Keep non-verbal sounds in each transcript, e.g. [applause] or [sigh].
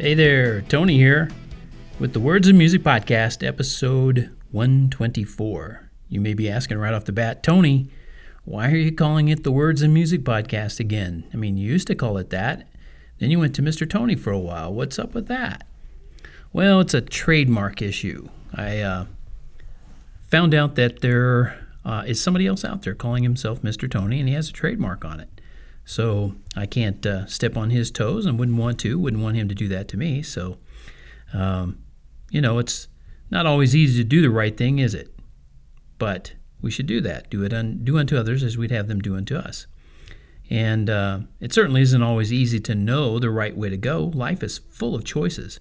Hey there, Tony here with the Words of Music Podcast, episode 124. You may be asking right off the bat, Tony, why are you calling it the Words of Music Podcast again? I mean, you used to call it that. Then you went to Mr. Tony for a while. What's up with that? Well, it's a trademark issue. I uh, found out that there uh, is somebody else out there calling himself Mr. Tony, and he has a trademark on it. So I can't uh, step on his toes and wouldn't want to, wouldn't want him to do that to me. So, um, you know, it's not always easy to do the right thing, is it? But we should do that. Do it un- do unto others as we'd have them do unto us. And uh, it certainly isn't always easy to know the right way to go. Life is full of choices.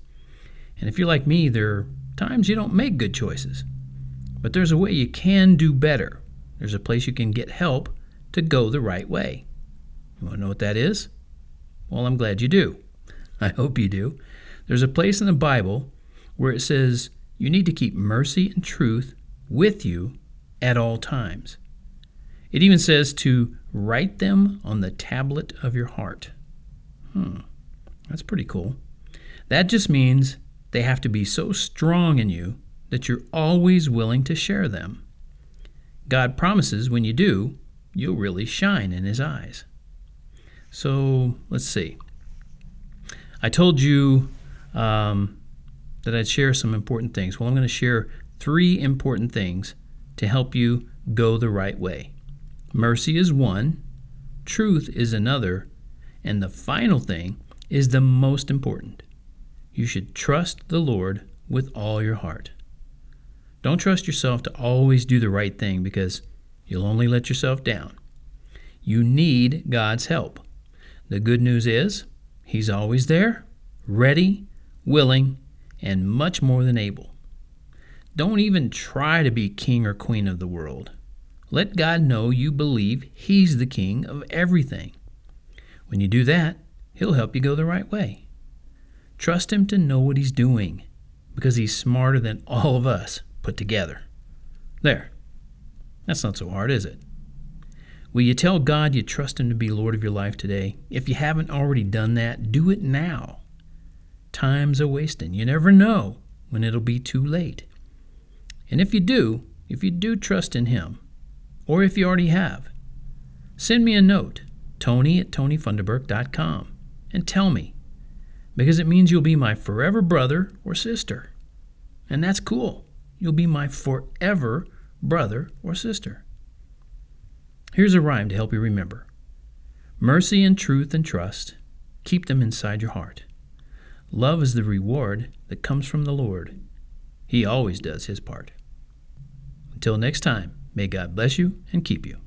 And if you're like me, there are times you don't make good choices. But there's a way you can do better. There's a place you can get help to go the right way. You want to know what that is? Well, I'm glad you do. [laughs] I hope you do. There's a place in the Bible where it says you need to keep mercy and truth with you at all times. It even says to write them on the tablet of your heart. Hmm, that's pretty cool. That just means they have to be so strong in you that you're always willing to share them. God promises when you do, you'll really shine in His eyes. So let's see. I told you um, that I'd share some important things. Well, I'm going to share three important things to help you go the right way. Mercy is one, truth is another, and the final thing is the most important. You should trust the Lord with all your heart. Don't trust yourself to always do the right thing because you'll only let yourself down. You need God's help. The good news is, He's always there, ready, willing, and much more than able. Don't even try to be king or queen of the world. Let God know you believe He's the king of everything. When you do that, He'll help you go the right way. Trust Him to know what He's doing because He's smarter than all of us put together. There. That's not so hard, is it? Will you tell God you trust Him to be Lord of your life today? If you haven't already done that, do it now. Time's a wasting. You never know when it'll be too late. And if you do, if you do trust in Him, or if you already have, send me a note, tony at tonyfunderburk.com, and tell me, because it means you'll be my forever brother or sister. And that's cool. You'll be my forever brother or sister. Here's a rhyme to help you remember Mercy and truth and trust, keep them inside your heart. Love is the reward that comes from the Lord. He always does his part. Until next time, may God bless you and keep you.